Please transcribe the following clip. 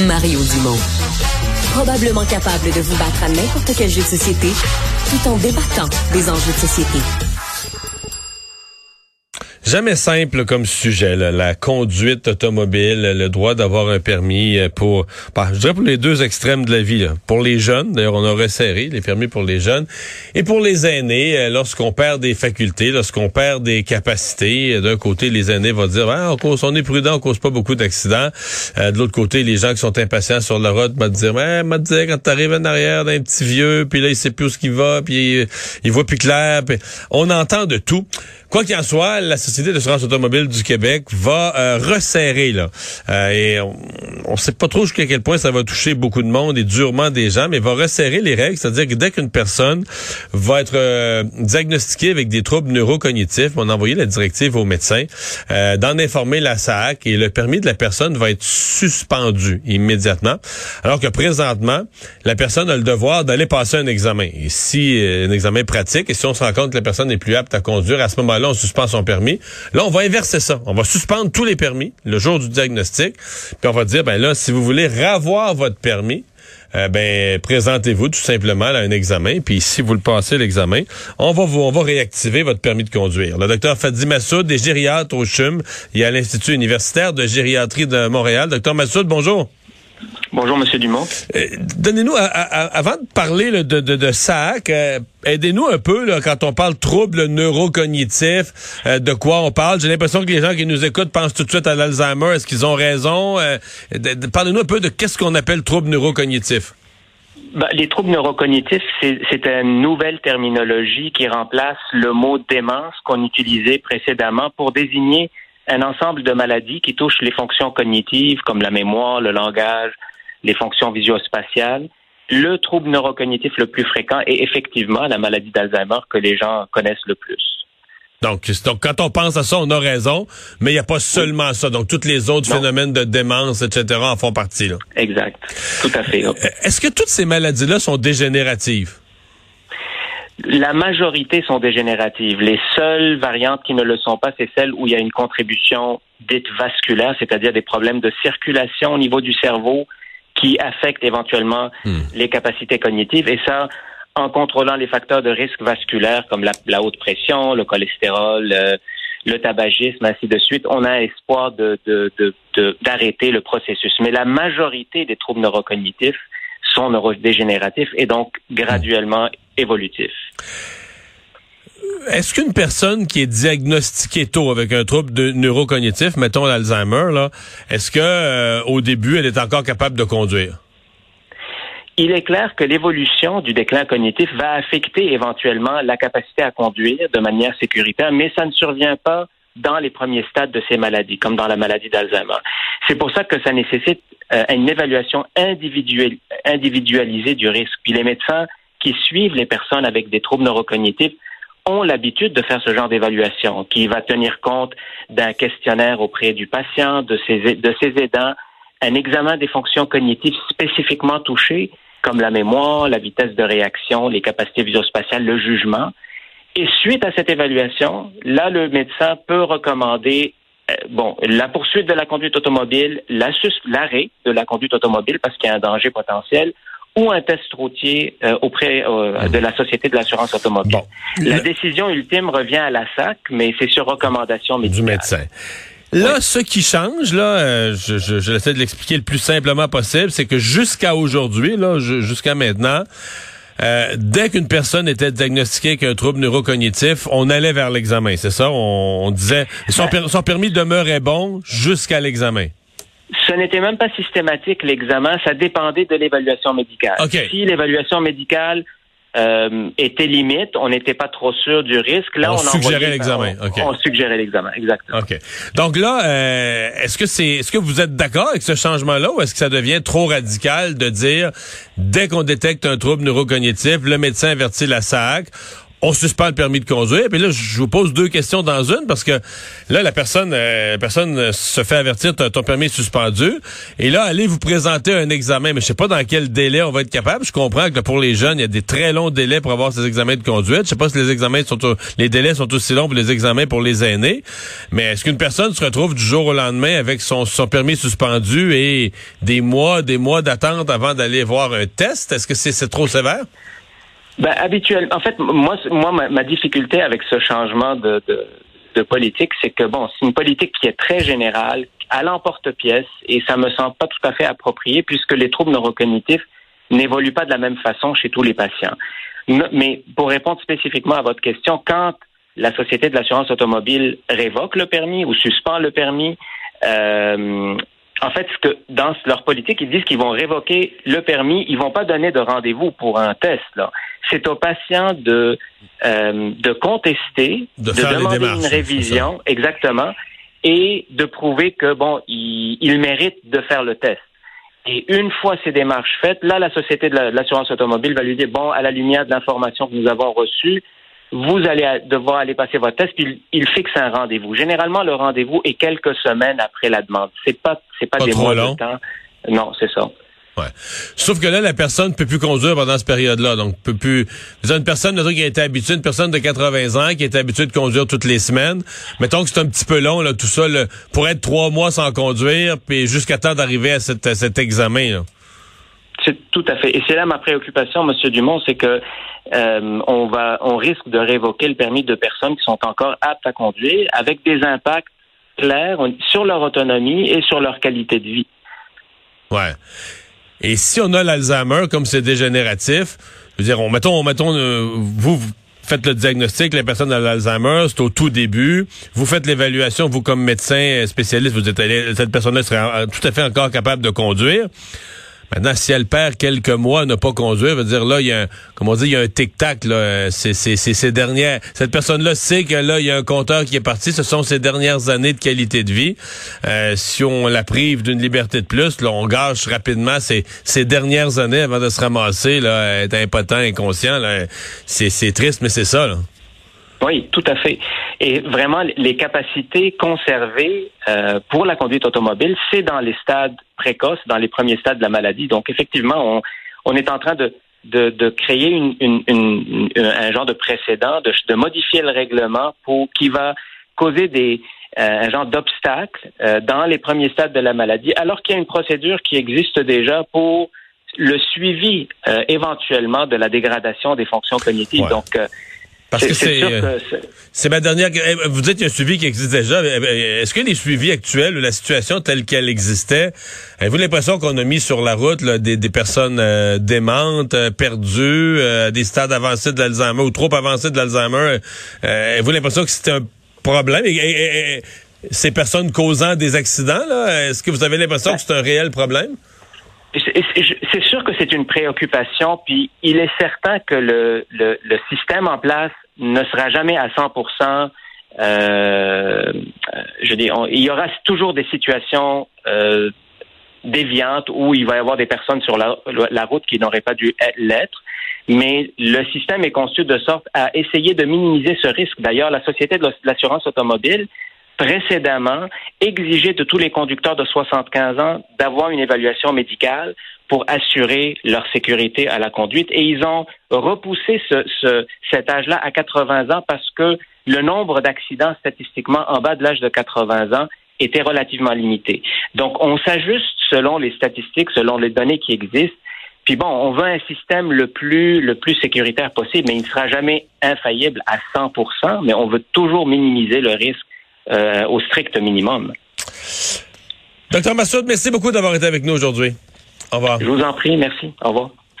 Mario Dumont. Probablement capable de vous battre à n'importe quel jeu de société tout en débattant des enjeux de société. Jamais simple comme sujet, la conduite automobile, le droit d'avoir un permis euh, pour, bah, je dirais pour les deux extrêmes de la vie. Pour les jeunes, d'ailleurs, on a resserré les permis pour les jeunes, et pour les aînés, euh, lorsqu'on perd des facultés, lorsqu'on perd des capacités. D'un côté, les aînés vont dire, ah, on, cause, on est prudent, on cause pas beaucoup d'accidents. Euh, de l'autre côté, les gens qui sont impatients sur la route vont dire, ouais, m'a dit quand t'arrives en arrière d'un petit vieux, puis là il sait plus où ce va, puis il, voit plus clair. on entend de tout. Quoi qu'il en soit, la Société d'assurance automobile du Québec va euh, resserrer, là. Euh, et on ne sait pas trop jusqu'à quel point ça va toucher beaucoup de monde et durement des gens, mais va resserrer les règles. C'est-à-dire que dès qu'une personne va être euh, diagnostiquée avec des troubles neurocognitifs, on a envoyé la directive au médecin d'en informer la SAC et le permis de la personne va être suspendu immédiatement. Alors que présentement, la personne a le devoir d'aller passer un examen. Et si un examen pratique, et si on se rend compte que la personne n'est plus apte à conduire, à ce moment-là, là, on suspend son permis. Là, on va inverser ça. On va suspendre tous les permis le jour du diagnostic. Puis on va dire, ben là, si vous voulez revoir votre permis, euh, ben présentez-vous tout simplement à un examen. Puis si vous le passez l'examen, on va vous, on va réactiver votre permis de conduire. Le docteur Fadi Massoud est gériatre au CHUM et à l'Institut universitaire de gériatrie de Montréal. Docteur Massoud, bonjour. Bonjour, Monsieur Dumont. Euh, donnez-nous, avant de parler de, de, de SAC, euh, aidez-nous un peu là, quand on parle troubles neurocognitifs, euh, de quoi on parle? J'ai l'impression que les gens qui nous écoutent pensent tout de suite à l'Alzheimer. Est-ce qu'ils ont raison? Parlez-nous un peu de qu'est-ce qu'on appelle troubles neurocognitifs. Ben, les troubles neurocognitifs, c'est une nouvelle terminologie qui remplace le mot démence qu'on utilisait précédemment pour désigner un ensemble de maladies qui touchent les fonctions cognitives comme la mémoire, le langage, les fonctions visuospatiales. Le trouble neurocognitif le plus fréquent est effectivement la maladie d'Alzheimer que les gens connaissent le plus. Donc, donc, quand on pense à ça, on a raison, mais il n'y a pas seulement ça. Donc, tous les autres phénomènes de démence, etc., en font partie. Là. Exact. Tout à fait. Est-ce que toutes ces maladies-là sont dégénératives? La majorité sont dégénératives. Les seules variantes qui ne le sont pas, c'est celles où il y a une contribution dite vasculaire, c'est-à-dire des problèmes de circulation au niveau du cerveau qui affectent éventuellement hmm. les capacités cognitives. Et ça, en contrôlant les facteurs de risque vasculaire comme la, haute pression, le cholestérol, euh, le tabagisme, ainsi de suite, on a espoir d'arrêter le processus. Mais la majorité des troubles neurocognitifs sont neurodégénératifs et donc graduellement évolutifs. Est-ce qu'une personne qui est diagnostiquée tôt avec un trouble de neurocognitif, mettons l'Alzheimer, est-ce que euh, au début elle est encore capable de conduire? Il est clair que l'évolution du déclin cognitif va affecter éventuellement la capacité à conduire de manière sécuritaire, mais ça ne survient pas dans les premiers stades de ces maladies, comme dans la maladie d'Alzheimer. C'est pour ça que ça nécessite euh, une évaluation individualisée du risque. Puis les médecins qui suivent les personnes avec des troubles neurocognitifs ont l'habitude de faire ce genre d'évaluation, qui va tenir compte d'un questionnaire auprès du patient, de ses, de ses aidants, un examen des fonctions cognitives spécifiquement touchées, comme la mémoire, la vitesse de réaction, les capacités visuospatiales, le jugement. Et suite à cette évaluation, là, le médecin peut recommander euh, bon, la poursuite de la conduite automobile, l'arrêt de la conduite automobile parce qu'il y a un danger potentiel, ou un test routier euh, auprès euh, de la Société de l'assurance automobile. La décision ultime revient à la SAC, mais c'est sur recommandation médicale. Du médecin. Là, ce qui change, là, je, je, j'essaie de l'expliquer le plus simplement possible, c'est que jusqu'à aujourd'hui, là, jusqu'à maintenant, euh, dès qu'une personne était diagnostiquée avec un trouble neurocognitif, on allait vers l'examen, c'est ça? On, disait, son, ben son permis demeurait bon jusqu'à l'examen. Ce n'était même pas systématique, l'examen. Ça dépendait de l'évaluation médicale. Si l'évaluation médicale euh, était limite, on n'était pas trop sûr du risque. Là, on, suggérait l'examen. On, suggérait l'examen, exactement. Donc là, euh, est-ce que c'est, est-ce que vous êtes d'accord avec ce changement-là, ou est-ce que ça devient trop radical de dire dès qu'on détecte un trouble neurocognitif, le médecin avertit la SAC, on suspend le permis de conduire. Puis là, je vous pose deux questions dans une parce que là, la personne, euh, personne se fait avertir ton permis est suspendu. Et là, allez vous présenter un examen. Mais je sais pas dans quel délai on va être capable. Je comprends que pour les jeunes, il y a des très longs délais pour avoir ces examens de conduite. Je sais pas si les examens sont les délais sont aussi longs pour les examens pour les aînés. Mais est-ce qu'une personne se retrouve du jour au lendemain avec son, son permis suspendu et des mois, des mois d'attente avant d'aller voir un test? Est-ce que c'est trop sévère? Ben, habituellement, en fait, moi, moi ma, difficulté avec ce changement de, de, de politique, c'est que, bon, c'est une politique qui est très générale, à l'emporte-pièce, et ça me semble pas tout à fait approprié, puisque les troubles neurocognitifs n'évoluent pas de la même façon chez tous les patients. Mais pour répondre spécifiquement à votre question, quand la Société de l'assurance automobile révoque le permis ou suspend le permis, euh, en fait, ce que dans leur politique, ils disent qu'ils vont révoquer le permis, ils vont pas donner de rendez-vous pour un test. Là c'est au patient de, euh, de contester, de, demander une révision, exactement, et de prouver que, bon, il, il, mérite de faire le test. Et une fois ces démarches faites, là, la Société de l'assurance automobile va lui dire, bon, à la lumière de l'information que nous avons reçue, vous allez devoir aller passer votre test, puis il, fixe un rendez-vous. Généralement, le rendez-vous est quelques semaines après la demande. C'est pas, c'est pas, des mois de temps. Non, c'est ça. Ouais. Sauf que là, la personne ne peut plus conduire pendant cette période-là. Donc, peut plus. une personne qui a été habituée, une personne de 80 ans qui est habituée de conduire toutes les semaines. Mettons que c'est un petit peu long, là, tout ça, pour être trois mois sans conduire, puis jusqu'à temps d'arriver à, cet examen. Là. C'est tout à fait. Et c'est là ma préoccupation, Monsieur Dumont, c'est que euh, on va, on risque de révoquer le permis de personnes qui sont encore aptes à conduire, avec des impacts clairs sur leur autonomie et sur leur qualité de vie. Ouais. Et si on a l'Alzheimer, comme c'est dégénératif, je veux dire, on, mettons, mettons euh, vous, faites le diagnostic, les personnes à l'Alzheimer, c'est au tout début. Vous faites l'évaluation, vous comme médecin spécialiste, vous dites, cette personne-là serait tout à fait encore capable de conduire. Maintenant, si elle perd quelques mois à ne pas conduire, veut dire là, il y a un, comme on dit, il y a un tic-tac. Là, c'est, c'est, ces dernières. Cette personne-là sait que là, il y a un compteur qui est parti. Ce sont ses dernières années de qualité de vie. Euh, si on la prive d'une liberté de plus, là, on gâche rapidement ses, ses dernières années avant de se ramasser, là, être impotent, inconscient. C'est, c'est triste, mais c'est ça. Oui, tout à fait. Et vraiment, les capacités conservées euh, pour la conduite automobile, c'est dans les stades précoces, dans les premiers stades de la maladie. Donc, effectivement, on, on est en train de, de, de créer une, une, une, un genre de précédent, de, de, modifier le règlement pour qui va causer des euh, un genre d'obstacle euh, dans les premiers stades de la maladie, alors qu'il y a une procédure qui existe déjà pour le suivi éventuellement de la dégradation des fonctions cognitives. Donc, parce que euh, c'est ma dernière. Eh, vous dites qu'il y a un suivi qui existe déjà. Est-ce que les suivis actuels ou la situation telle qu'elle existait, avez-vous l'impression qu'on a mis sur la route des, personnes euh, démentes, euh, perdues, des stades avancés de l'Alzheimer ou trop avancés de l'Alzheimer? avez-vous l'impression que c'était un problème? Et, ces personnes causant des accidents, là, est-ce que vous avez l'impression que c'est un réel problème? C'est sûr que c'est une préoccupation, puis il est certain que le, le, le système en place ne sera jamais à 100% euh, je dis, il y aura toujours des situations euh, déviantes où il va y avoir des personnes sur la, la route qui n'auraient pas dû l'être. Mais le système est conçu de sorte à essayer de minimiser ce risque. D'ailleurs, la Société de l'assurance automobile précédemment exigeait de tous les conducteurs de 75 ans d'avoir une évaluation médicale pour assurer leur sécurité à la conduite. Et ils ont repoussé ce, ce, cet âge-là à 80 ans parce que le nombre d'accidents statistiquement en bas de l'âge de 80 ans était relativement limité. Donc, on s'ajuste selon les statistiques, selon les données qui existent. Puis bon, on veut un système le plus le plus sécuritaire possible, mais il ne sera jamais infaillible à 100 mais on veut toujours minimiser le risque euh, au strict minimum. Docteur Massoud, merci beaucoup d'avoir été avec nous aujourd'hui. Au revoir. Je vous en prie, merci. Au revoir.